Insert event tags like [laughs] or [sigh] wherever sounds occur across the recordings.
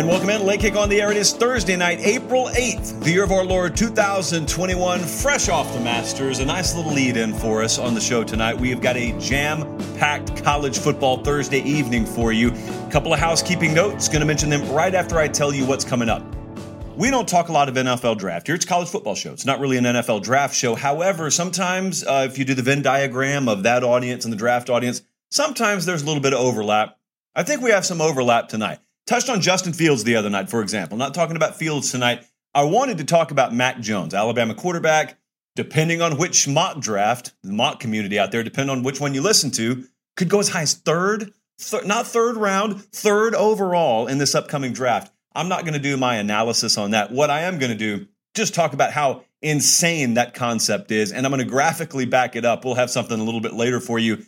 And welcome in. Late kick on the air. It is Thursday night, April 8th, the year of our Lord 2021, fresh off the Masters. A nice little lead in for us on the show tonight. We have got a jam packed college football Thursday evening for you. A couple of housekeeping notes. Going to mention them right after I tell you what's coming up. We don't talk a lot of NFL draft here. It's college football show. It's not really an NFL draft show. However, sometimes uh, if you do the Venn diagram of that audience and the draft audience, sometimes there's a little bit of overlap. I think we have some overlap tonight. Touched on Justin Fields the other night, for example. Not talking about Fields tonight. I wanted to talk about Mac Jones, Alabama quarterback. Depending on which mock draft, the mock community out there, depending on which one you listen to, could go as high as third, th- not third round, third overall in this upcoming draft. I'm not going to do my analysis on that. What I am going to do, just talk about how insane that concept is, and I'm going to graphically back it up. We'll have something a little bit later for you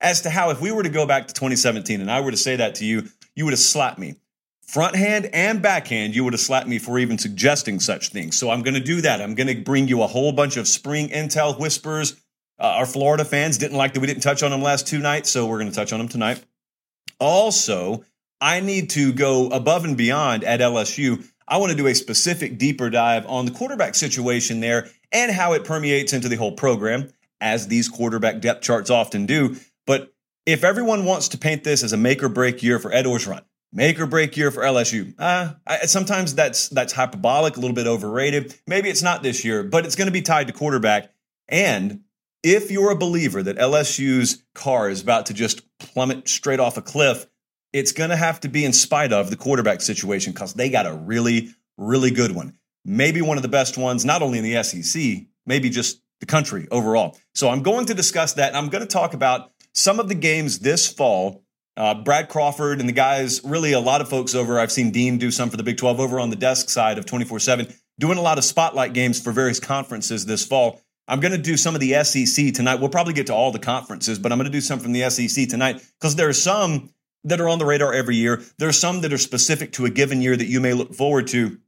as to how, if we were to go back to 2017 and I were to say that to you, you would have slapped me. Front hand and backhand, you would have slapped me for even suggesting such things. So I'm going to do that. I'm going to bring you a whole bunch of spring intel whispers. Uh, our Florida fans didn't like that we didn't touch on them last two nights, so we're going to touch on them tonight. Also, I need to go above and beyond at LSU. I want to do a specific deeper dive on the quarterback situation there and how it permeates into the whole program, as these quarterback depth charts often do. If everyone wants to paint this as a make or break year for Ed Orgeron, make or break year for LSU, uh, I, sometimes that's that's hyperbolic, a little bit overrated. Maybe it's not this year, but it's going to be tied to quarterback. And if you're a believer that LSU's car is about to just plummet straight off a cliff, it's going to have to be in spite of the quarterback situation because they got a really, really good one. Maybe one of the best ones, not only in the SEC, maybe just the country overall. So I'm going to discuss that. And I'm going to talk about some of the games this fall. Uh, Brad Crawford and the guys, really a lot of folks over. I've seen Dean do some for the Big 12 over on the desk side of 24 7, doing a lot of spotlight games for various conferences this fall. I'm going to do some of the SEC tonight. We'll probably get to all the conferences, but I'm going to do some from the SEC tonight because there are some that are on the radar every year. There are some that are specific to a given year that you may look forward to.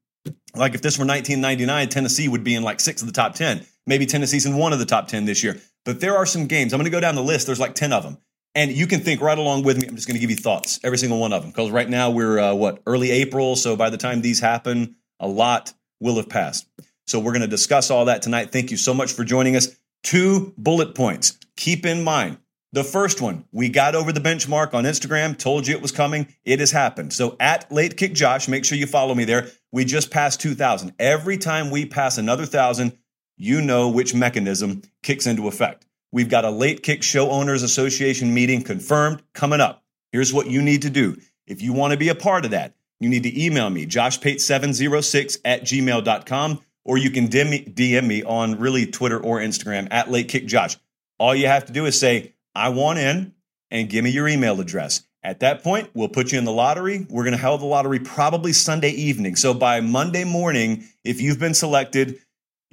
Like if this were 1999, Tennessee would be in like six of the top 10. Maybe Tennessee's in one of the top 10 this year. But there are some games. I'm going to go down the list. There's like 10 of them. And you can think right along with me. I'm just going to give you thoughts, every single one of them. Because right now we're, uh, what, early April. So by the time these happen, a lot will have passed. So we're going to discuss all that tonight. Thank you so much for joining us. Two bullet points. Keep in mind the first one, we got over the benchmark on Instagram, told you it was coming. It has happened. So at Late Kick Josh, make sure you follow me there. We just passed 2,000. Every time we pass another 1,000, you know which mechanism kicks into effect. We've got a Late Kick Show Owners Association meeting confirmed coming up. Here's what you need to do. If you want to be a part of that, you need to email me, joshpate706 at gmail.com, or you can DM me, on really Twitter or Instagram at Late Kick Josh. All you have to do is say, I want in and give me your email address. At that point, we'll put you in the lottery. We're going to hold the lottery probably Sunday evening. So by Monday morning, if you've been selected,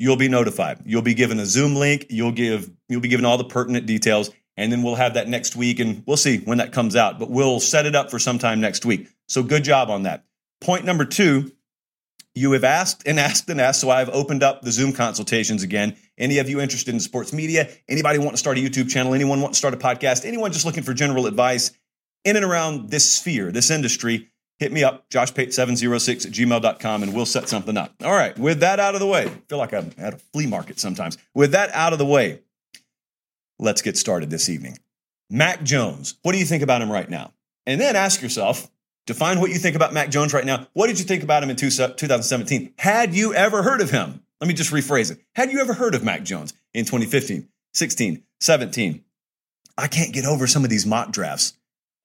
you'll be notified. You'll be given a Zoom link. You'll give you'll be given all the pertinent details, and then we'll have that next week, and we'll see when that comes out. But we'll set it up for sometime next week. So good job on that. Point number two you have asked and asked and asked, so I've opened up the Zoom consultations again. Any of you interested in sports media, anybody want to start a YouTube channel, anyone want to start a podcast, anyone just looking for general advice in and around this sphere, this industry, hit me up, joshpate706 at gmail.com, and we'll set something up. All right, with that out of the way, I feel like I'm at a flea market sometimes. With that out of the way, let's get started this evening. Mac Jones, what do you think about him right now? And then ask yourself, Define what you think about Mac Jones right now. What did you think about him in 2017? Had you ever heard of him? Let me just rephrase it. Had you ever heard of Mac Jones in 2015, 16, 17? I can't get over some of these mock drafts.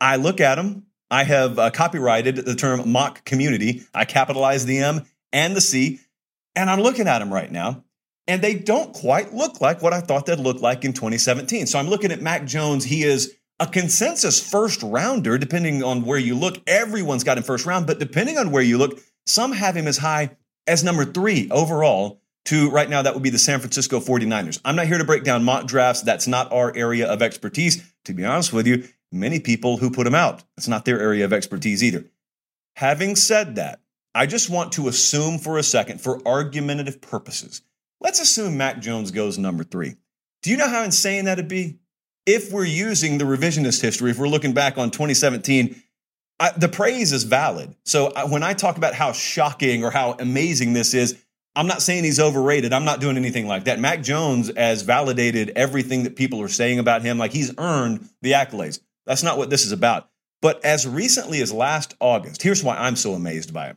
I look at them I have uh, copyrighted the term mock community. I capitalize the M and the C, and I'm looking at them right now, and they don't quite look like what I thought they'd look like in 2017. So I'm looking at Mac Jones. He is a consensus first rounder, depending on where you look. Everyone's got him first round, but depending on where you look, some have him as high as number three overall to right now, that would be the San Francisco 49ers. I'm not here to break down mock drafts. That's not our area of expertise. To be honest with you, many people who put them out, that's not their area of expertise either. Having said that, I just want to assume for a second, for argumentative purposes, let's assume Mac Jones goes number three. Do you know how insane that'd be? If we're using the revisionist history, if we're looking back on 2017, I, the praise is valid. So I, when I talk about how shocking or how amazing this is, I'm not saying he's overrated. I'm not doing anything like that. Mac Jones has validated everything that people are saying about him. Like he's earned the accolades. That's not what this is about. But as recently as last August, here's why I'm so amazed by it.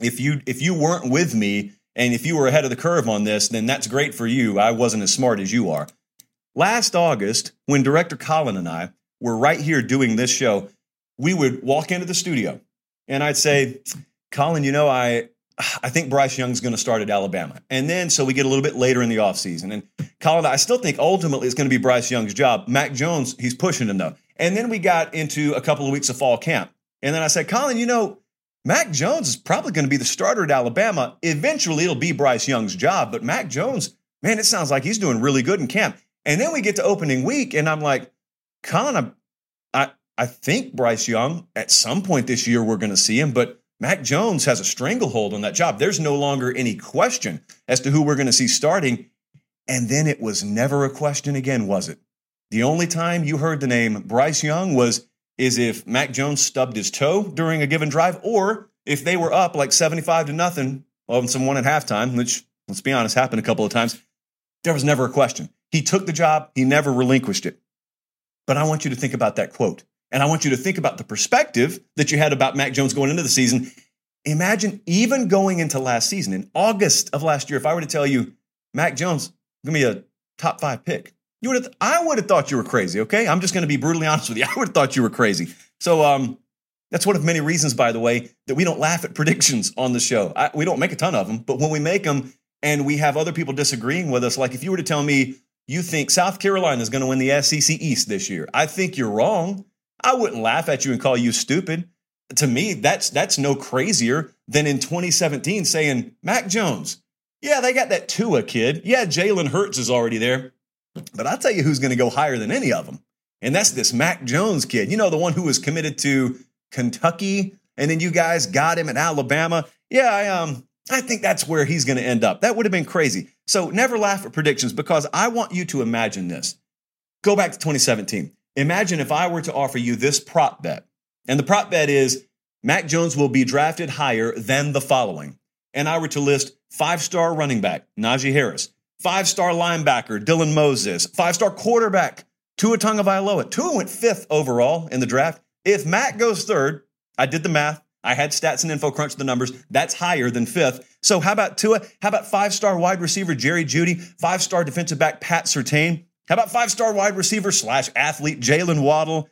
If you if you weren't with me and if you were ahead of the curve on this, then that's great for you. I wasn't as smart as you are. Last August, when director Colin and I were right here doing this show, we would walk into the studio and I'd say, Colin, you know, I I think Bryce Young's going to start at Alabama. And then, so we get a little bit later in the offseason. And Colin, I still think ultimately it's going to be Bryce Young's job. Mac Jones, he's pushing him though. And then we got into a couple of weeks of fall camp. And then I said, Colin, you know, Mac Jones is probably going to be the starter at Alabama. Eventually, it'll be Bryce Young's job. But Mac Jones, man, it sounds like he's doing really good in camp. And then we get to opening week, and I'm like, Colin, I, I, I think Bryce Young at some point this year we're going to see him, but Mac Jones has a stranglehold on that job. There's no longer any question as to who we're going to see starting. And then it was never a question again, was it? The only time you heard the name Bryce Young was is if Mac Jones stubbed his toe during a given drive, or if they were up like 75 to nothing on some one at halftime, which let's be honest, happened a couple of times. There was never a question. He took the job, he never relinquished it. But I want you to think about that quote. And I want you to think about the perspective that you had about Mac Jones going into the season. Imagine even going into last season in August of last year, if I were to tell you, Mac Jones, give me a top five pick. You would have, I would have thought you were crazy. Okay, I'm just going to be brutally honest with you. [laughs] I would have thought you were crazy. So, um, that's one of many reasons, by the way, that we don't laugh at predictions on the show. I, we don't make a ton of them, but when we make them and we have other people disagreeing with us, like if you were to tell me you think South Carolina is going to win the SEC East this year, I think you're wrong. I wouldn't laugh at you and call you stupid. To me, that's that's no crazier than in 2017 saying Mac Jones. Yeah, they got that Tua kid. Yeah, Jalen Hurts is already there. But I'll tell you who's going to go higher than any of them. And that's this Mac Jones kid. You know, the one who was committed to Kentucky, and then you guys got him at Alabama. Yeah, I um I think that's where he's going to end up. That would have been crazy. So never laugh at predictions because I want you to imagine this. Go back to 2017. Imagine if I were to offer you this prop bet, and the prop bet is Mac Jones will be drafted higher than the following. And I were to list five star running back, Najee Harris, five star linebacker, Dylan Moses, five star quarterback, Tua Tagovailoa. Tua went fifth overall in the draft. If Matt goes third, I did the math. I had stats and info crunch the numbers. That's higher than fifth. So how about Tua? How about five star wide receiver Jerry Jeudy? Five star defensive back Pat Surtain? How about five star wide receiver slash athlete Jaylen Waddle?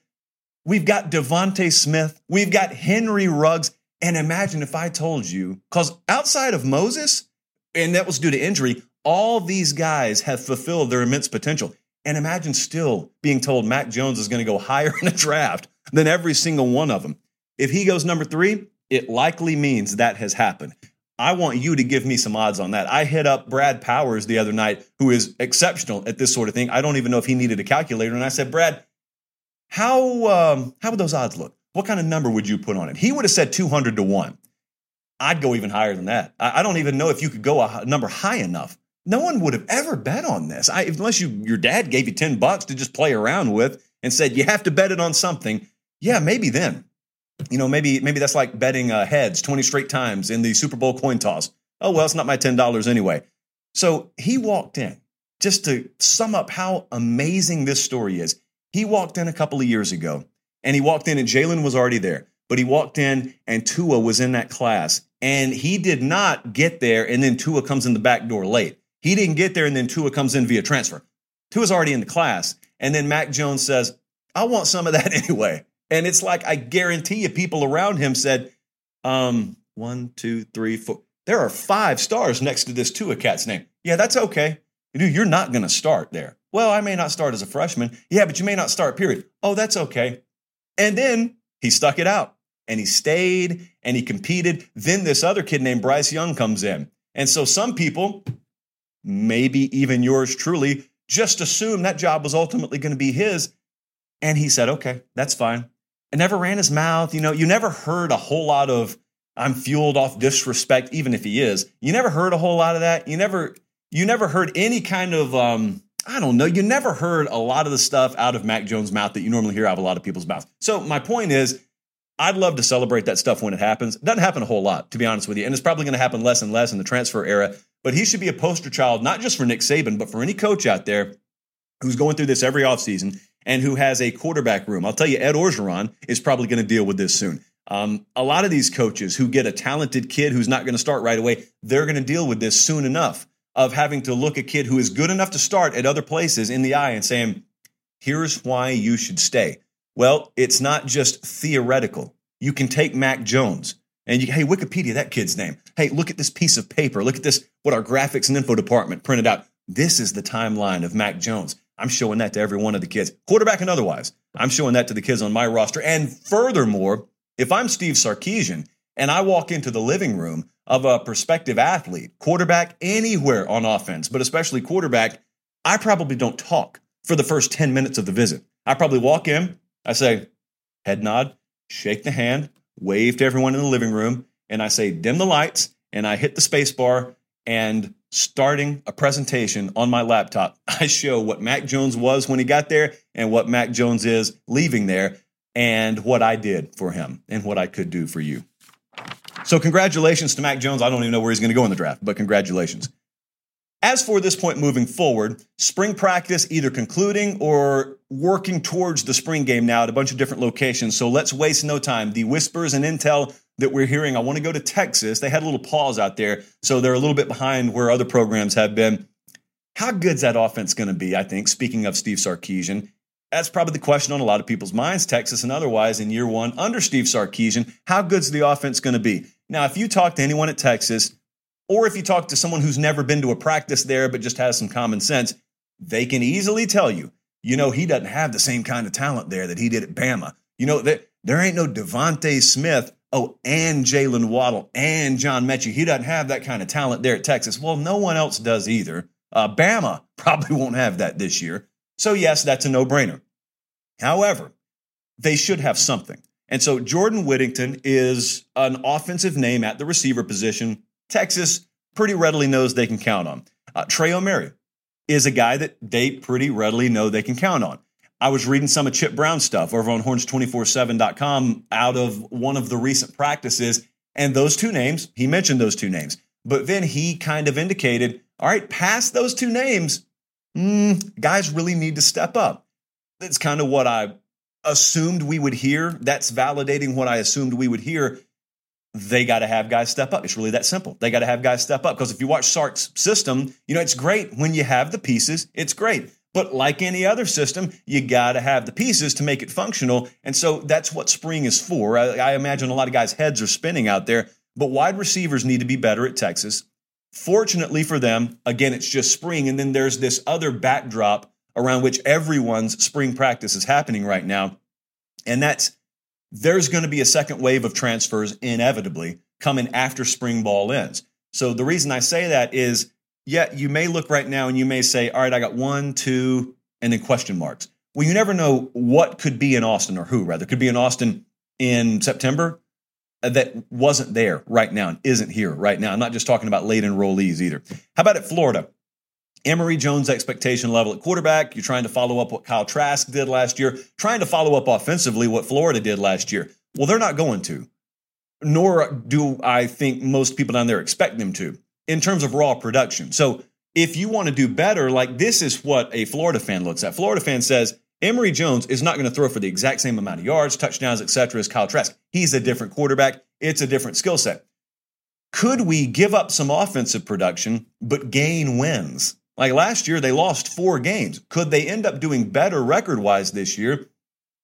We've got DeVonta Smith. We've got Henry Ruggs. And imagine if I told you, because outside of Moses, and that was due to injury, all these guys have fulfilled their immense potential. And imagine still being told Mac Jones is going to go higher [laughs] in a draft than every single one of them. If he goes number three, it likely means that has happened. I want you to give me some odds on that. I hit up Brad Powers the other night, who is exceptional at this sort of thing. I don't even know if he needed a calculator. And I said, Brad, how um, how would those odds look? What kind of number would you put on it? He would have said 200 to 1. I'd go even higher than that. I, I don't even know if you could go a number high enough. No one would have ever bet on this. I, unless you your dad gave you 10 bucks to just play around with and said you have to bet it on something. Yeah, maybe then you know, maybe maybe that's like betting uh, heads 20 straight times in the Super Bowl coin toss. Oh, well, it's not my $10 anyway. So he walked in, just to sum up how amazing this story is. He walked in a couple of years ago, and he walked in, and Jalen was already there. But he walked in, and Tua was in that class. And he did not get there, and then Tua comes in the back door late. He didn't get there, and then Tua comes in via transfer. Tua's already in the class. And then Mac Jones says, I want some of that [laughs] anyway. And it's like, I guarantee you, people around him said, um, one, two, three, four. There are five stars next to this Tua cat's name. Yeah, that's okay. Dude, you're not going to start there. Well, I may not start as a freshman. Yeah, but you may not start, period. Oh, that's okay. And then he stuck it out and he stayed and he competed. Then this other kid named Bryce Young comes in. And so some people, maybe even yours truly, just assume that job was ultimately going to be his. And he said, okay, that's fine. And never ran his mouth. You know, you never heard a whole lot of, I'm fueled off disrespect, even if he is. You never heard a whole lot of that. You never, you never heard any kind of, um, I don't know. You never heard a lot of the stuff out of Mac Jones' mouth that you normally hear out of a lot of people's mouths. So my point is, I'd love to celebrate that stuff when it happens. It doesn't happen a whole lot, to be honest with you. And it's probably going to happen less and less in the transfer era. But he should be a poster child, not just for Nick Saban, but for any coach out there who's going through this every offseason and who has a quarterback room. I'll tell you, Ed Orgeron is probably going to deal with this soon. Um, a lot of these coaches who get a talented kid who's not going to start right away, they're going to deal with this soon enough of having to look a kid who is good enough to start at other places in the eye and saying, here's why you should stay. Well, it's not just theoretical. You can take Mac Jones and you, hey, Wikipedia, that kid's name. Hey, look at this piece of paper. Look at this, what our graphics and info department printed out. This is the timeline of Mac Jones. I'm showing that to every one of the kids, quarterback and otherwise. I'm showing that to the kids on my roster. And furthermore, if I'm Steve Sarkisian and I walk into the living room of a prospective athlete, quarterback anywhere on offense, but especially quarterback, I probably don't talk for the first 10 minutes of the visit. I probably walk in, I say, head nod, shake the hand, wave to everyone in the living room, and I say, dim the lights, and I hit the space bar, and starting a presentation on my laptop, [laughs] I show what Mac Jones was when he got there and what Mac Jones is leaving there and what I did for him and what I could do for you. So, congratulations to Mac Jones. I don't even know where he's going to go in the draft, but congratulations. As for this point moving forward, spring practice either concluding or working towards the spring game now at a bunch of different locations. So let's waste no time. The whispers and intel that we're hearing, I want to go to Texas. They had a little pause out there, so they're a little bit behind where other programs have been. How good's that offense going to be? I think, speaking of Steve Sarkisian, that's probably the question on a lot of people's minds, Texas and otherwise, in year one under Steve Sarkisian. How good's the offense going to be? Now, if you talk to anyone at Texas, or if you talk to someone who's never been to a practice there but just has some common sense, they can easily tell you, you know, he doesn't have the same kind of talent there that he did at Bama. You know, that there ain't no DeVonta Smith, oh, and Jaylen Waddle and John Metchie. He doesn't have that kind of talent there at Texas. Well, no one else does either. Uh, Bama [laughs] probably won't have that this year. So, yes, that's a no brainer. However, they should have something. And so Jordan Whittington is an offensive name at the receiver position. Texas pretty readily knows they can count on. Uh, Troy Omeire is a guy that they pretty readily know they can count on. I was reading some of Chip Brown stuff over on horns247.com out of one of the recent practices, and those two names, he mentioned those two names, but then he kind of indicated, all right, past those two names, mm, guys really need to step up. That's kind of what I assumed we would hear. That's validating what I assumed we would hear. They got to have guys step up. It's really that simple. They got to have guys step up because if you watch Sark's system, you know, it's great when you have the pieces. It's great. But like any other system, you got to have the pieces to make it functional. And so that's what spring is for. I, I imagine a lot of guys' heads are spinning out there, but wide receivers need to be better at Texas. Fortunately for them, again, it's just spring. And then there's this other backdrop around which everyone's spring practice is happening right now. And that's there's going to be a second wave of transfers inevitably coming after spring ball ends. So the reason I say that is, yeah, you may look right now and you may say, all right, I got one, two, and then question marks. Well, you never know what could be in Austin or who, rather, could be in Austin in September that wasn't there right now and isn't here right now. I'm not just talking about late enrollees either. How about at Florida? Emory Jones' expectation level at quarterback. You're trying to follow up what Kyle Trask did last year, trying to follow up offensively what Florida did last year. Well, they're not going to, nor do I think most people down there expect them to in terms of raw production. So if you want to do better, like this is what a Florida fan looks at. Florida fan says Emory Jones is not going to throw for the exact same amount of yards, touchdowns, etc. as Kyle Trask. He's a different quarterback. It's a different skill set. Could we give up some offensive production but gain wins? Like last year, they lost four games. Could they end up doing better record wise this year?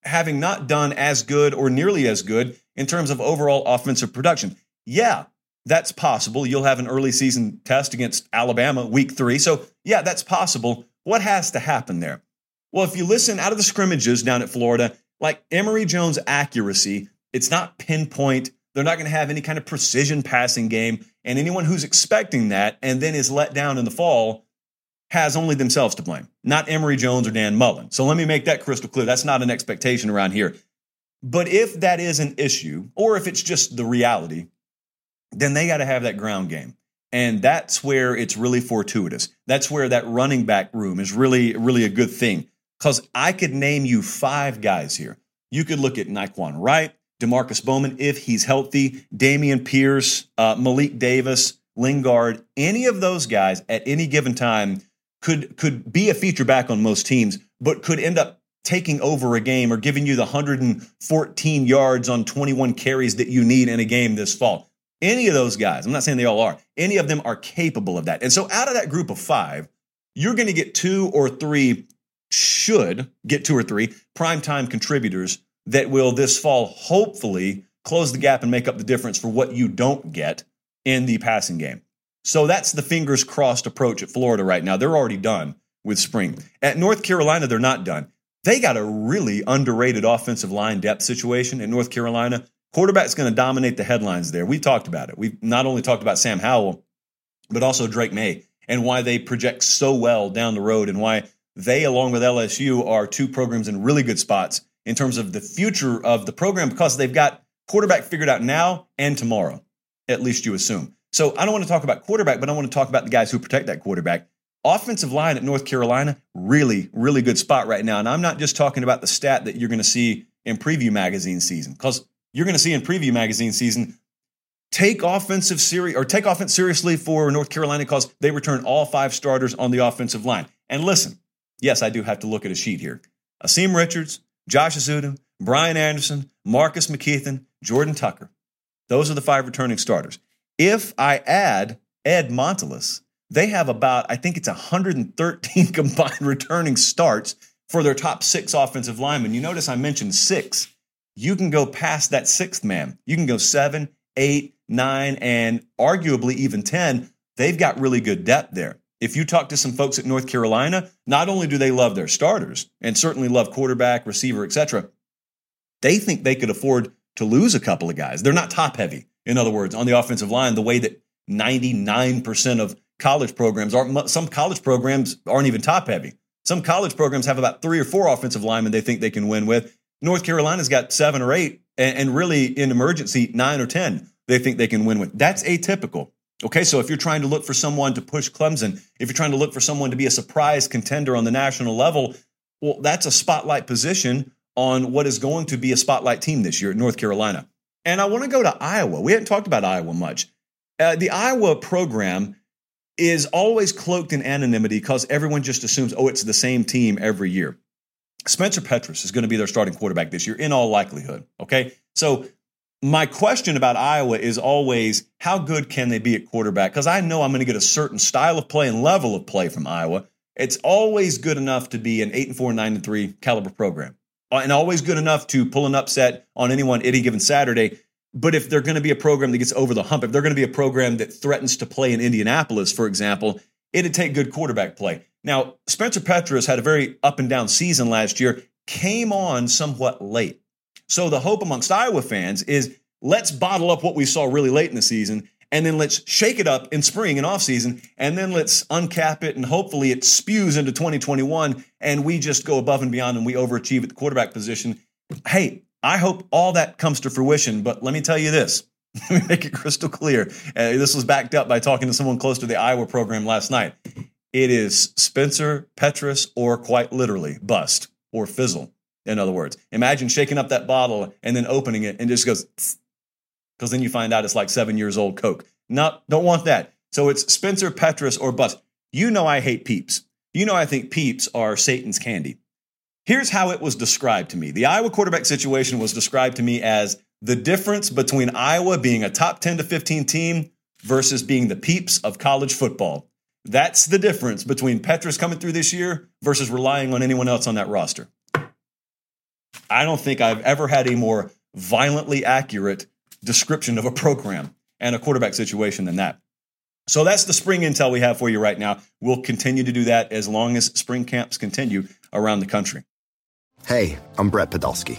having not done as good or nearly as good in terms of overall offensive production. Yeah, that's possible. You'll have an early season test against Alabama week three. So, yeah, that's possible. What has to happen there? Well, if you listen out of the scrimmages down at Florida, like Emory Jones' accuracy, it's not pinpoint. They're not going to have any kind of precision passing game. And anyone who's expecting that and then is let down in the fall has only themselves to blame, not Emory Jones or Dan Mullen. So let me make that crystal clear. That's not an expectation around here. But if that is an issue, or if it's just the reality, then they got to have that ground game. And that's where it's really fortuitous. That's where that running back room is really, really a good thing. Because I could name you five guys here. You could look at Nay'Quan Wright, Demarcus Bowman, if he's healthy, Dameon Pierce, uh, Malik Davis, Lingard, any of those guys at any given time could could be a feature back on most teams, but could end up taking over a game or giving you the 114 yards on 21 carries that you need in a game this fall. Any of those guys, I'm not saying they all are, any of them are capable of that. And so out of that group of five, you're going to get two or three, should get two or three primetime contributors that will this fall hopefully close the gap and make up the difference for what you don't get in the passing game. So that's the fingers crossed approach at Florida right now. They're already done with spring. At North Carolina, they're not done. They got a really underrated offensive line depth situation in North Carolina. Quarterback's going to dominate the headlines there. We've talked about it. We've not only talked about Sam Howell, but also Drake Maye and why they project so well down the road and why they, along with LSU, are two programs in really good spots in terms of the future of the program because they've got quarterback figured out now and tomorrow, at least you assume. So I don't want to talk about quarterback, but I want to talk about the guys who protect that quarterback. Offensive line at North Carolina, really, really good spot right now. And I'm not just talking about the stat that you're going to see in preview magazine season, because you're going to see in preview magazine season, take offensive serious or take offense seriously for North Carolina because they return all five starters on the offensive line. And listen, yes, I do have to look at a sheet here. Asim Richards, Josh Ezeudu, Brian Anderson, Marcus McKethan, Jordan Tucker. Those are the five returning starters. If I add Ed Montilus, they have about, I think it's 113 [laughs] combined returning starts for their top six offensive linemen. You notice I mentioned six. You can go past that sixth man. You can go seven, eight, nine, and arguably even 10. They've got really good depth there. If you talk to some folks at North Carolina, not only do they love their starters and certainly love quarterback, receiver, etc., they think they could afford to lose a couple of guys. They're not top heavy in other words, on the offensive line, the way that 99% of college programs are. Some college programs aren't even top heavy. Some college programs have about three or four offensive linemen they think they can win with. North Carolina's got seven or eight, and, and really in emergency, nine or 10 they think they can win with. That's atypical. Okay, so if you're trying to look for someone to push Clemson, if you're trying to look for someone to be a surprise contender on the national level, well, that's a spotlight position on what is going to be a spotlight team this year at North Carolina. And I want to go to Iowa. We haven't talked about Iowa much. Uh, the Iowa program is always cloaked in anonymity because everyone just assumes, oh, it's the same team every year. Spencer Petras is going to be their starting quarterback this year, in all likelihood. Okay. So, my question about Iowa is always how good can they be at quarterback? Because I know I'm going to get a certain style of play and level of play from Iowa. It's always good enough to be an 8 and 4, 9 and 3 caliber program. Uh, and always good enough to pull an upset on anyone any given Saturday. But if they're going to be a program that gets over the hump, if they're going to be a program that threatens to play in Indianapolis, for example, it'd take good quarterback play. Now, Spencer Petras had a very up and down season last year, came on somewhat late. So the hope amongst Iowa fans is let's bottle up what we saw really late in the season and then let's shake it up in spring and off season, and then let's uncap it, and hopefully it spews into 2021, and we just go above and beyond and we overachieve at the quarterback position. Hey, I hope all that comes to fruition, but let me tell you this. [laughs] Let me make it crystal clear. Uh, this was backed up by talking to someone close to the Iowa program last night. It is Spencer Petras, or quite literally, bust or fizzle. In other words, imagine shaking up that bottle and then opening it and just goes because then you find out it's like seven years old Coke. Not, don't want that. So it's Spencer Petras or bust. You know I hate peeps. You know I think peeps are Satan's candy. Here's how it was described to me. The Iowa quarterback situation was described to me as the difference between Iowa being a top 10 to 15 team versus being the peeps of college football. That's the difference between Petras coming through this year versus relying on anyone else on that roster. I don't think I've ever had a more violently accurate description of a program and a quarterback situation than that. So that's the spring intel we have for you right now. We'll continue to do that as long as spring camps continue around the country. Hey, I'm Brett Podolsky,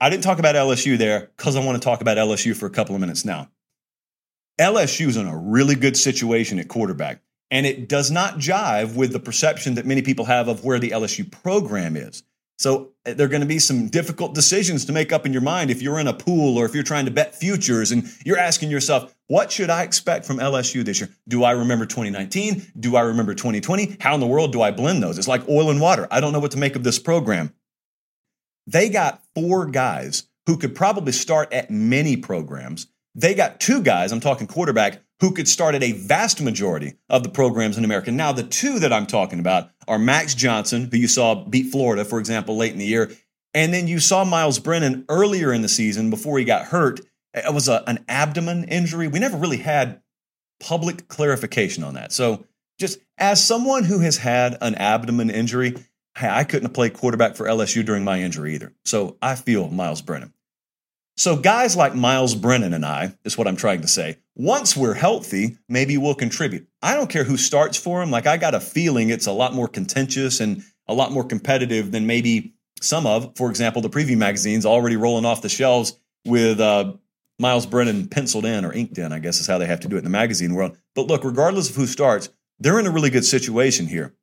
I didn't talk about LSU there because I want to talk about LSU for a couple of minutes now. LSU is in a really good situation at quarterback, and it does not jive with the perception that many people have of where the LSU program is. So uh, there are going to be some difficult decisions to make up in your mind if you're in a pool or if you're trying to bet futures and you're asking yourself, what should I expect from LSU this year? Do I remember 2019? Do I remember 2020? How in the world do I blend those? It's like oil and water. I don't know what to make of this program. They got four guys who could probably start at many programs. They got two guys, I'm talking quarterback, who could start at a vast majority of the programs in America. Now, the two that I'm talking about are Max Johnson, who you saw beat Florida, for example, late in the year. And then you saw Myles Brennan earlier in the season before he got hurt. It was a, an abdomen injury. We never really had public clarification on that. So, just as someone who has had an abdomen injury, hey, I couldn't have played quarterback for LSU during my injury either. So, I feel Myles Brennan. So, guys like Myles Brennan and I, is what I'm trying to say, once we're healthy, maybe we'll contribute. I don't care who starts for him. Like, I got a feeling it's a lot more contentious and a lot more competitive than maybe some of, for example, the preview magazines already rolling off the shelves with uh, Myles Brennan penciled in or inked in, I guess is how they have to do it in the magazine world. But look, regardless of who starts, they're in a really good situation here.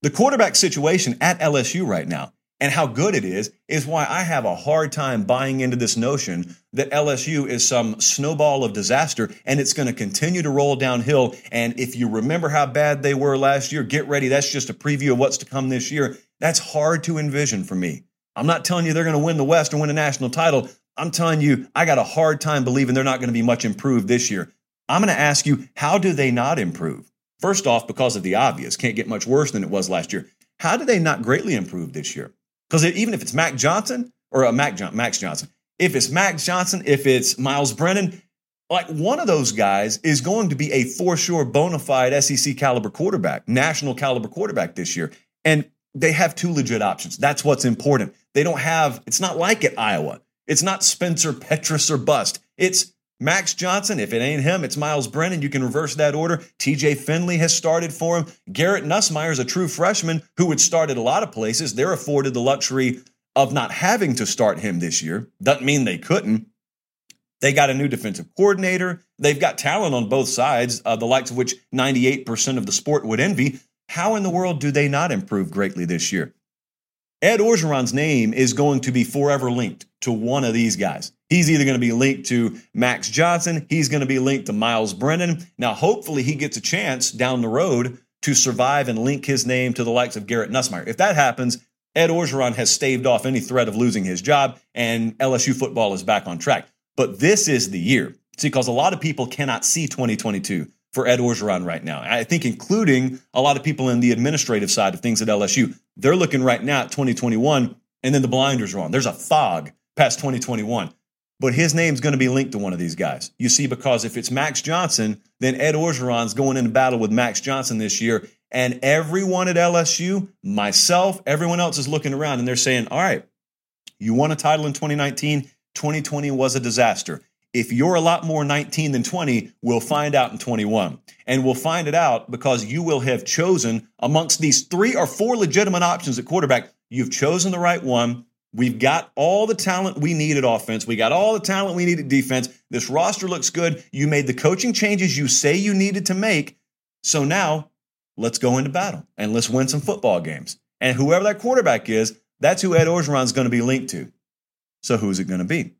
The quarterback situation at LSU right now and how good it is is why I have a hard time buying into this notion that LSU is some snowball of disaster and it's going to continue to roll downhill. And if you remember how bad they were last year, get ready. That's just a preview of what's to come this year. That's hard to envision for me. I'm not telling you they're going to win the West or win a national title. I'm telling you, I got a hard time believing they're not going to be much improved this year. I'm going to ask you, how do they not improve? First off, because of the obvious, can't get much worse than it was last year. How do they not greatly improve this year? Because even if it's Mac Johnson or a uh, Mac John, Max Johnson, if it's Max Johnson, if it's Myles Brennan, like one of those guys is going to be a for sure bona fide SEC caliber quarterback, national caliber quarterback this year. And they have two legit options. That's what's important. They don't have, it's not like at Iowa. It's not Spencer Petras or bust. It's Max Johnson. If it ain't him, it's Myles Brennan. You can reverse that order. TJ Finley has started for him. Garrett Nussmeier is a true freshman who would start at a lot of places. They're afforded the luxury of not having to start him this year. Doesn't mean they couldn't. They got a new defensive coordinator. They've got talent on both sides, uh, the likes of which 98% of the sport would envy. How in the world do they not improve greatly this year? Ed Orgeron's name is going to be forever linked to one of these guys. He's either going to be linked to Max Johnson, he's going to be linked to Myles Brennan. Now, hopefully, he gets a chance down the road to survive and link his name to the likes of Garrett Nussmeier. If that happens, Ed Orgeron has staved off any threat of losing his job, and LSU football is back on track. But this is the year. See, because a lot of people cannot see 2022 for Ed Orgeron right now. I think, including a lot of people in the administrative side of things at LSU. They're looking right now at 2021, and then the blinders are on. There's a fog past 2021 but his name's going to be linked to one of these guys. You see, because if it's Max Johnson, then Ed Orgeron's going into battle with Max Johnson this year. And everyone at LSU, myself, everyone else is looking around and they're saying, all right, you won a title in 2019. 2020 was a disaster. If you're a lot more 19 than 20, we'll find out in 21. And we'll find it out because you will have chosen amongst these three or four legitimate options at quarterback, you've chosen the right one We've got all the talent we need at offense. We got all the talent we need at defense. This roster looks good. You made the coaching changes you say you needed to make. So now let's go into battle and let's win some football games. And whoever that quarterback is, that's who Ed Orgeron is going to be linked to. So who's it going to be?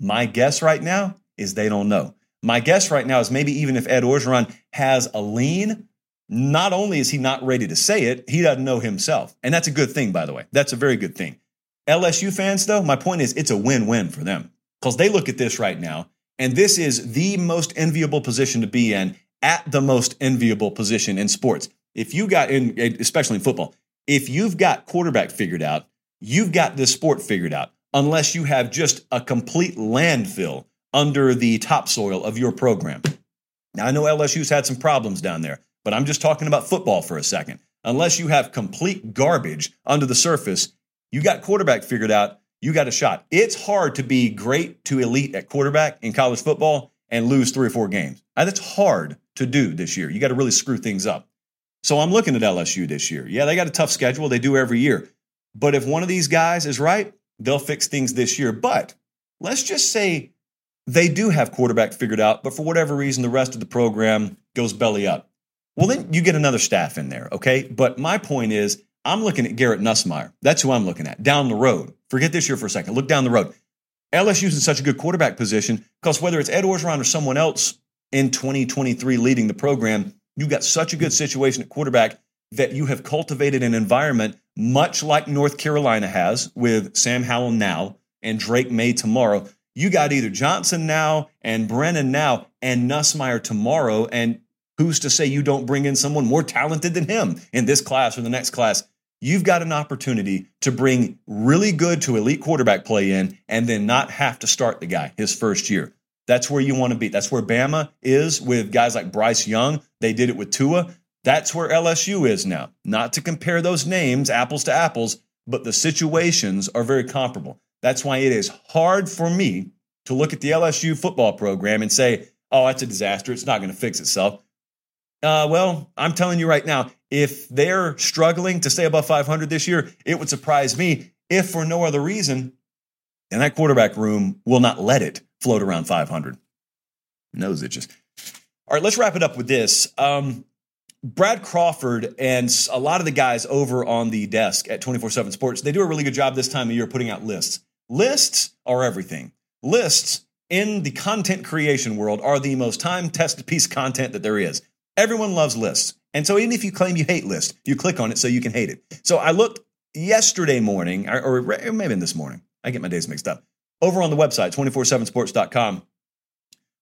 My guess right now is they don't know. My guess right now is maybe even if Ed Orgeron has a lean, not only is he not ready to say it, he doesn't know himself. And that's a good thing, by the way. That's a very good thing. LSU fans, though, my point is it's a win win for them because they look at this right now, and this is the most enviable position to be in at the most enviable position in sports. If you got in, especially in football, if you've got quarterback figured out, you've got this sport figured out, unless you have just a complete landfill under the topsoil of your program. Now, I know LSU's had some problems down there, but I'm just talking about football for a second. Unless you have complete garbage under the surface, you got quarterback figured out, you got a shot. It's hard to be great to elite at quarterback in college football and lose three or four games. Uh, that's hard to do this year. You got to really screw things up. So I'm looking at LSU this year. Yeah, they got a tough schedule. They do every year. But if one of these guys is right, they'll fix things this year. But let's just say they do have quarterback figured out, but for whatever reason, the rest of the program goes belly up. Well, then you get another staff in there, okay? But my point is, I'm looking at Garrett Nussmeier. That's who I'm looking at down the road. Forget this year for a second. Look down the road. LSU's in such a good quarterback position because whether it's Ed Orgeron or someone else in 2023 leading the program, you've got such a good situation at quarterback that you have cultivated an environment much like North Carolina has with Sam Howell now and Drake Maye tomorrow. You got either Johnson now and Brennan now and Nussmeier tomorrow. And who's to say you don't bring in someone more talented than him in this class or the next class? You've got an opportunity to bring really good to elite quarterback play in and then not have to start the guy his first year. That's where you want to be. That's where Bama is with guys like Bryce Young. They did it with Tua. That's where LSU is now. Not to compare those names, apples to apples, but the situations are very comparable. That's why it is hard for me to look at the LSU football program and say, oh, that's a disaster. It's not going to fix itself. Uh, well, I'm telling you right now, if they're struggling to stay above 500 this year, it would surprise me if for no other reason, and that quarterback room will not let it float around 500. Nose itches. All right, let's wrap it up with this. Um, Brad Crawford and a lot of the guys over on the desk at 24 7 Sports, they do a really good job this time of year putting out lists. Lists are everything. Lists in the content creation world are the most time tested piece of content that there is. Everyone loves lists. And so even if you claim you hate list, you click on it so you can hate it. So I looked yesterday morning, or, or maybe this morning. I get my days mixed up. Over on the website, 247sports.com,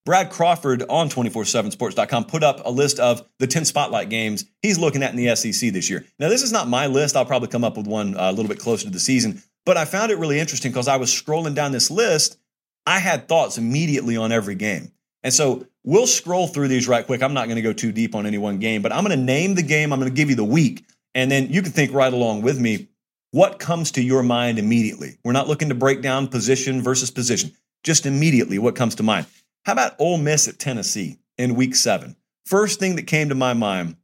Brad Crawford on 247sports.com put up a list of the 10 spotlight games he's looking at in the SEC this year. Now, this is not my list. I'll probably come up with one uh, a little bit closer to the season, but I found it really interesting because I was scrolling down this list. I had thoughts immediately on every game. And so we'll scroll through these right quick. I'm not going to go too deep on any one game, but I'm going to name the game. I'm going to give you the week, and then you can think right along with me. What comes to your mind immediately? We're not looking to break down position versus position, just immediately what comes to mind. How about Ole Miss at Tennessee in week seven? First thing that came to my mind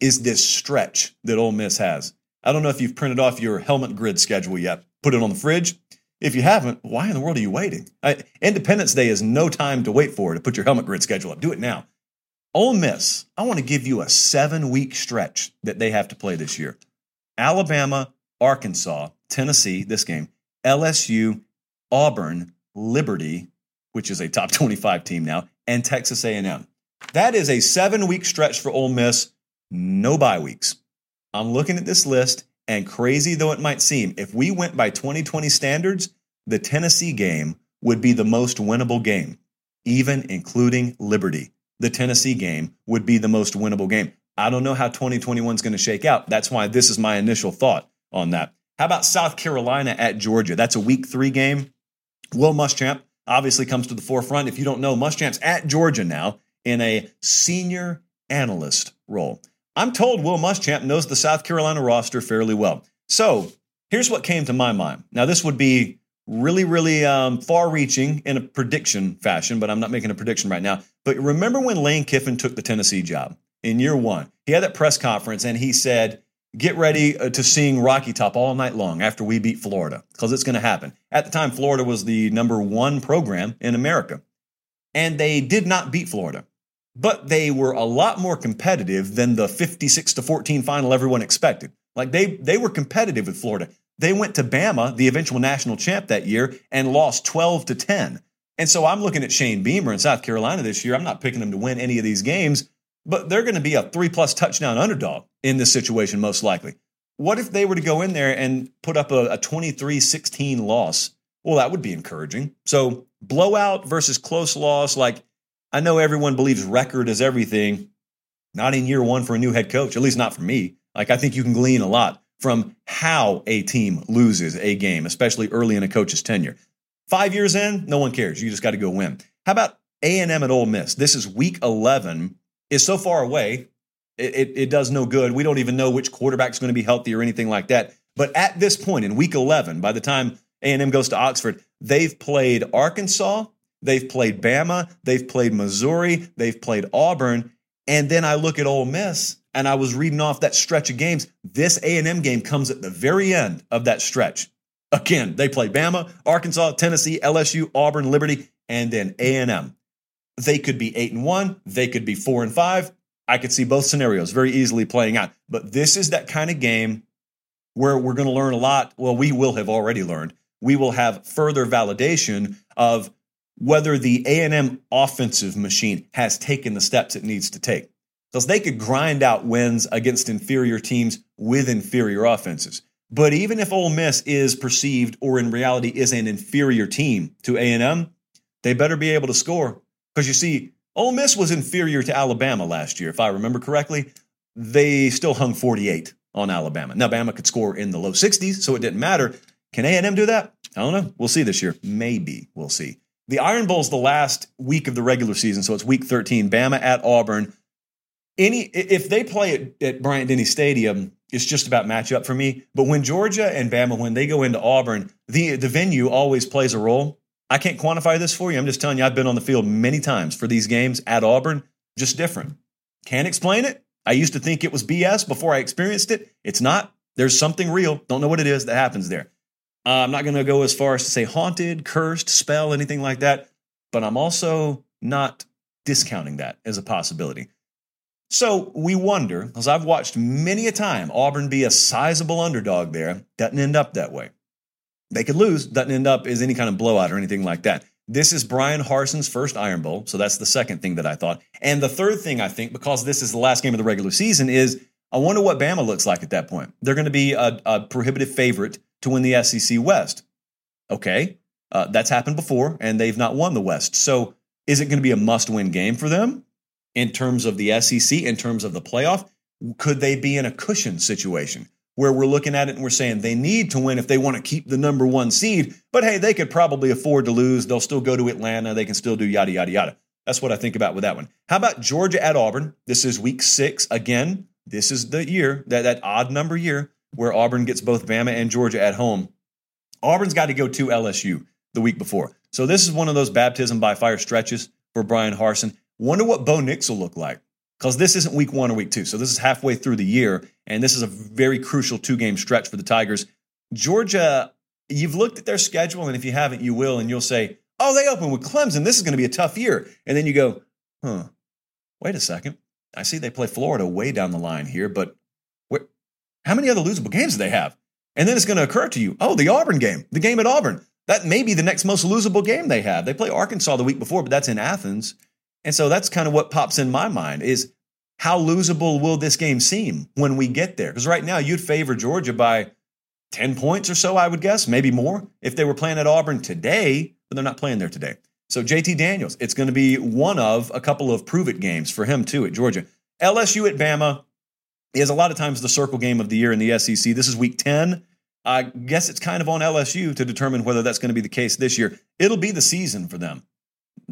is this stretch that Ole Miss has. I don't know if you've printed off your helmet grid schedule yet. Put it on the fridge. If you haven't, why in the world are you waiting? I, Independence Day is no time to wait for to put your helmet grid schedule up. Do it now. Ole Miss, I want to give you a seven week stretch that they have to play this year. Alabama, Arkansas, Tennessee, this game, LSU, Auburn, Liberty, which is a top [laughs] 25 team now, and Texas A&M. That is a seven-week stretch for Ole Miss, no bye weeks. I'm looking at this list, and crazy though it might seem, if we went by 2020 standards, the Tennessee game would be the most winnable game, even including Liberty. The Tennessee game would be the most winnable game. I don't know how 2021 is going to shake out. That's why this is my initial thought on that. How about South Carolina at Georgia? That's a week three game. Will Muschamp obviously comes to the forefront. If you don't know, Muschamp's at Georgia now in a senior analyst role. I'm told Will Muschamp knows the South Carolina roster fairly well. So here's what came to my mind. Now, this would be really, really um, far reaching in a prediction fashion, but I'm not making a prediction right now. But remember when Lane Kiffin took the Tennessee job in year one? He had that press conference and he said, get ready uh, to sing Rocky Top all night long after we beat Florida, because it's going to happen. At the time, Florida was the number one program in America, and they did not beat Florida, but they were a lot more competitive than the 56 to 14 final everyone expected. Like they they were competitive with Florida. They went to Bama, the eventual national champ that year, and lost 12 to 10. And so I'm looking at Shane Beamer in South Carolina this year. I'm not picking them to win any of these games, but they're going to be a three plus touchdown underdog in this situation, most likely. What if they were to go in there and put up a 23 16 loss? Well, that would be encouraging. So, blowout versus close loss. Like, I know everyone believes record is everything. Not in year one for a new head coach, at least not for me. Like, I think you can glean a lot from how a team loses a game, especially early in a coach's tenure. Five years in, no one cares. You just got to go win. How about A&M at Ole Miss? This is week 11. Is so far away. It, it, it does no good. We don't even know which quarterback is going to be healthy or anything like that. But at this point in week 11, by the time A&M goes to Oxford, they've played Arkansas, they've played Bama, they've played Missouri, they've played Auburn, and then I look at Ole Miss and I was reading off that stretch of games. This A&M game comes at the very end of that stretch. Again, they play Bama, Arkansas, Tennessee, LSU, Auburn, Liberty, and then A&M. They could be 8 and 1, they could be 4 and 5. I could see both scenarios very easily playing out. But this is that kind of game where we're going to learn a lot. Well, we will have already learned. We will have further validation of whether the A&M offensive machine has taken the steps it needs to take because they could grind out wins against inferior teams with inferior offenses. But even if Ole Miss is perceived or in reality is an inferior team to A&M, they better be able to score because you see Ole Miss was inferior to Alabama last year if I remember correctly. They still hung 48 on Alabama. Now Bama could score in the low 60s, so it didn't matter. Can A&M do that? I don't know. We'll see this year. Maybe we'll see. The Iron Bowl is the last week of the regular season, so it's week 13. Bama at Auburn any if they play at, at Bryant Denny Stadium, it's just about matchup for me. But when Georgia and Bama, when they go into Auburn, the the venue always plays a role. I can't quantify this for you. I'm just telling you, I've been on the field many times for these games at Auburn, just different. Can't explain it. I used to think it was BS before I experienced it. It's not. There's something real. Don't know what it is that happens there. Uh, I'm not going to go as far as to say haunted, cursed, spell, anything like that. But I'm also not discounting that as a possibility. So we wonder, because I've watched many a time Auburn be a sizable underdog there, doesn't end up that way. They could lose, doesn't end up as any kind of blowout or anything like that. This is Bryan Harsin's first Iron Bowl, so that's the second thing that I thought. And the third thing I think, because this is the last game of the regular season, is I wonder what Bama looks like at that point. They're going to be a, a prohibitive favorite to win the SEC West. Okay, uh, that's happened before, and they've not won the West. So is it going to be a must win game for them? in terms of the SEC, in terms of the playoff? Could they be in a cushion situation where we're looking at it and we're saying they need to win if they want to keep the number one seed, but hey, they could probably afford to lose. They'll still go to Atlanta. They can still do yada, yada, yada. That's what I think about with that one. How about Georgia at Auburn? This is week six. Again, this is the year, that, that odd number year, where Auburn gets both Bama and Georgia at home. Auburn's got to go to LSU the week before. So this is one of those baptism by fire stretches for Bryan Harsin. Wonder what Bo Nix will look like because this isn't week one or week two. So this is halfway through the year, and this is a very crucial two game stretch for the Tigers. Georgia, you've looked at their schedule, and if you haven't, you will, and you'll say, oh, they open with Clemson. This is going to be a tough year. And then you go, huh, wait a second. I see they play Florida way down the line here, but where, how many other losable games do they have? And then it's going to occur to you, oh, the Auburn game, the game at Auburn. That may be the next most losable game they have. They play Arkansas the week before, but that's in Athens. And so that's kind of what pops in my mind is how losable will this game seem when we get there? Because right now you'd favor Georgia by 10 points or so, I would guess, maybe more if they were playing at Auburn today, but they're not playing there today. So JT Daniels, it's going to be one of a couple of prove it games for him too at Georgia. LSU at Bama is a lot of times the circle game of the year in the SEC. This is week 10. I guess it's kind of on LSU to determine whether that's going to be the case this year. It'll be the season for them.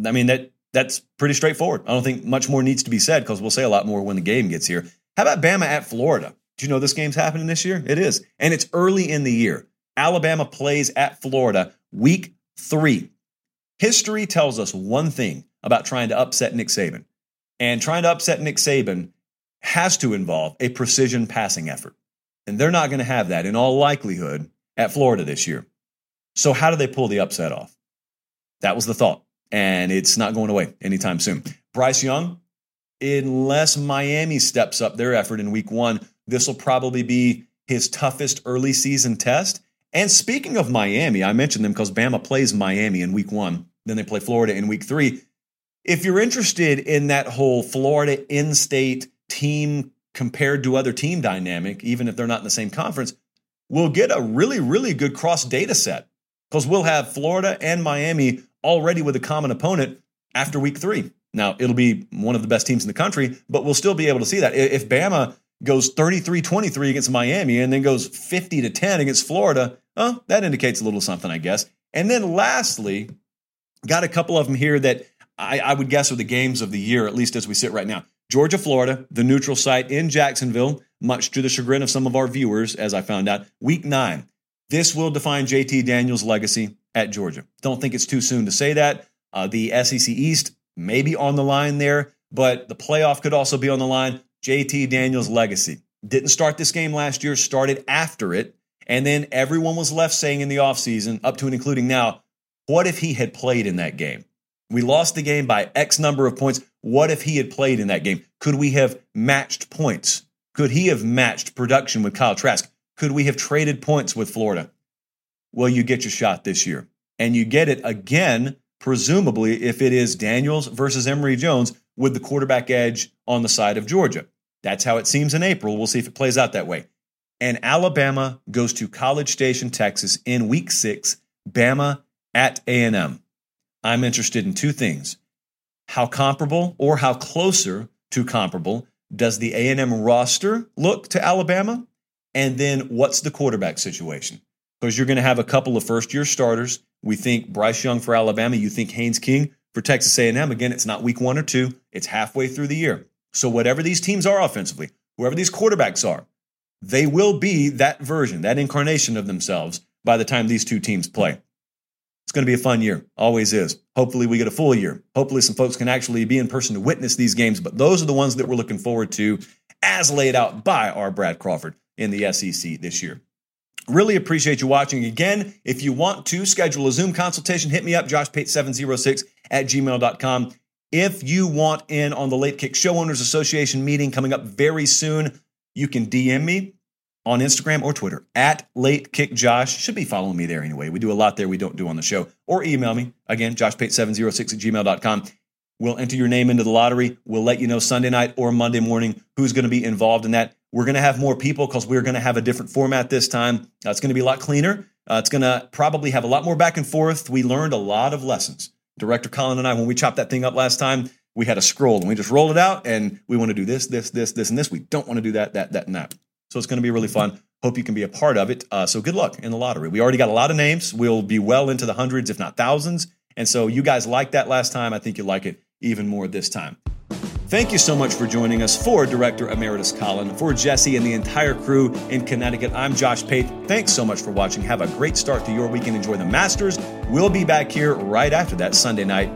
I mean, that that's pretty straightforward. I don't think much more needs to be said because we'll say a lot more when the game gets here. How about Bama at Florida? Do you know this game's happening this year? It is. And it's early in the year. Alabama plays at Florida week three. History tells us one thing about trying to upset Nick Saban. And trying to upset Nick Saban has to involve a precision passing effort. And they're not going to have that in all likelihood at Florida this year. So, how do they pull the upset off? That was the thought. And it's not going away anytime soon. Bryce Young, unless Miami steps up their effort in week one, this will probably be his toughest early season test. And speaking of Miami, I mentioned them because Bama plays Miami in week one. Then they play Florida in week three. If you're interested in that whole Florida in state team compared to other team dynamic, even if they're not in the same conference, we'll get a really, really good cross data set because we'll have Florida and Miami already with a common opponent after week three. Now, it'll be one of the best teams in the country, but we'll still be able to see that. If Bama goes 33 23 against Miami and then goes 50 to 10 against Florida, oh, that indicates a little something, I guess. And then lastly, got a couple of them here that I, I would guess are the games of the year, at least as we sit right now. Georgia, Florida, the neutral site in Jacksonville, much to the chagrin of some of our viewers, as I found out. Week nine. This will define JT Daniels' legacy at Georgia. Don't think it's too soon to say that. Uh, the SEC East may be on the line there, but the playoff could also be on the line. JT Daniels' legacy. Didn't start this game last year, started after it. And then everyone was left saying in the offseason, up to and including now, what if he had played in that game? We lost the game by X number of points. What if he had played in that game? Could we have matched points? Could he have matched production with Kyle Trask? Could we have traded points with Florida? Well, you get your shot this year. And you get it again, presumably, if it is Daniels versus Emory Jones with the quarterback edge on the side of Georgia. That's how it seems in April. We'll see if it plays out that way. And Alabama goes to College Station, Texas in week six, Bama at A&M. I'm interested in two things. How comparable or how closer to comparable does the A&M roster look to Alabama? And then what's the quarterback situation? Because you're going to have a couple of first year starters. We think Bryce Young for Alabama. You think Haynes King for Texas A&M. Again, it's not week one or two. It's halfway through the year. So whatever these teams are offensively, whoever these quarterbacks are, they will be that version, that incarnation of themselves by the time these two teams play. It's going to be a fun year. Always is. Hopefully, we get a full year. Hopefully, some folks can actually be in person to witness these games. But those are the ones that we're looking forward to as laid out by our Brad Crawford in the SEC this year. Really appreciate you watching. Again, if you want to schedule a Zoom consultation, hit me up, joshpate706 at gmail.com. If you want in on the Late Kick Show Owners Association meeting coming up very soon, you can DM me on Instagram or Twitter at Late Kick Josh. Should be following me there anyway. We do a lot there we don't do on the show. Or email me, again, joshpate706 at gmail.com. We'll enter your name into the lottery. We'll let you know Sunday night or Monday morning who's going to be involved in that. We're going to have more people because we're going to have a different format this time. Uh, it's going to be a lot cleaner. Uh, it's going to probably have a lot more back and forth. We learned a lot of lessons. Director Colin and I, when we chopped that thing up last time, we had a scroll and we just rolled it out and we want to do this, this, this, this, and this. We don't want to do that, that, that, and that. So it's going to be really fun. Hope you can be a part of it. Uh, so good luck in the lottery. We already got a lot of names. We'll be well into the hundreds, if not thousands. And so you guys liked that last time. I think you'll like it even more this time. Thank you so much for joining us for Director Emeritus Colin, for Jesse and the entire crew in Connecticut. I'm Josh Pate. Thanks so much for watching. Have a great start to your weekend. Enjoy the Masters. We'll be back here right after that Sunday night.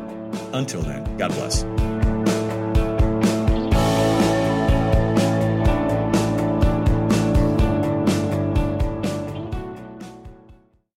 Until then, God bless.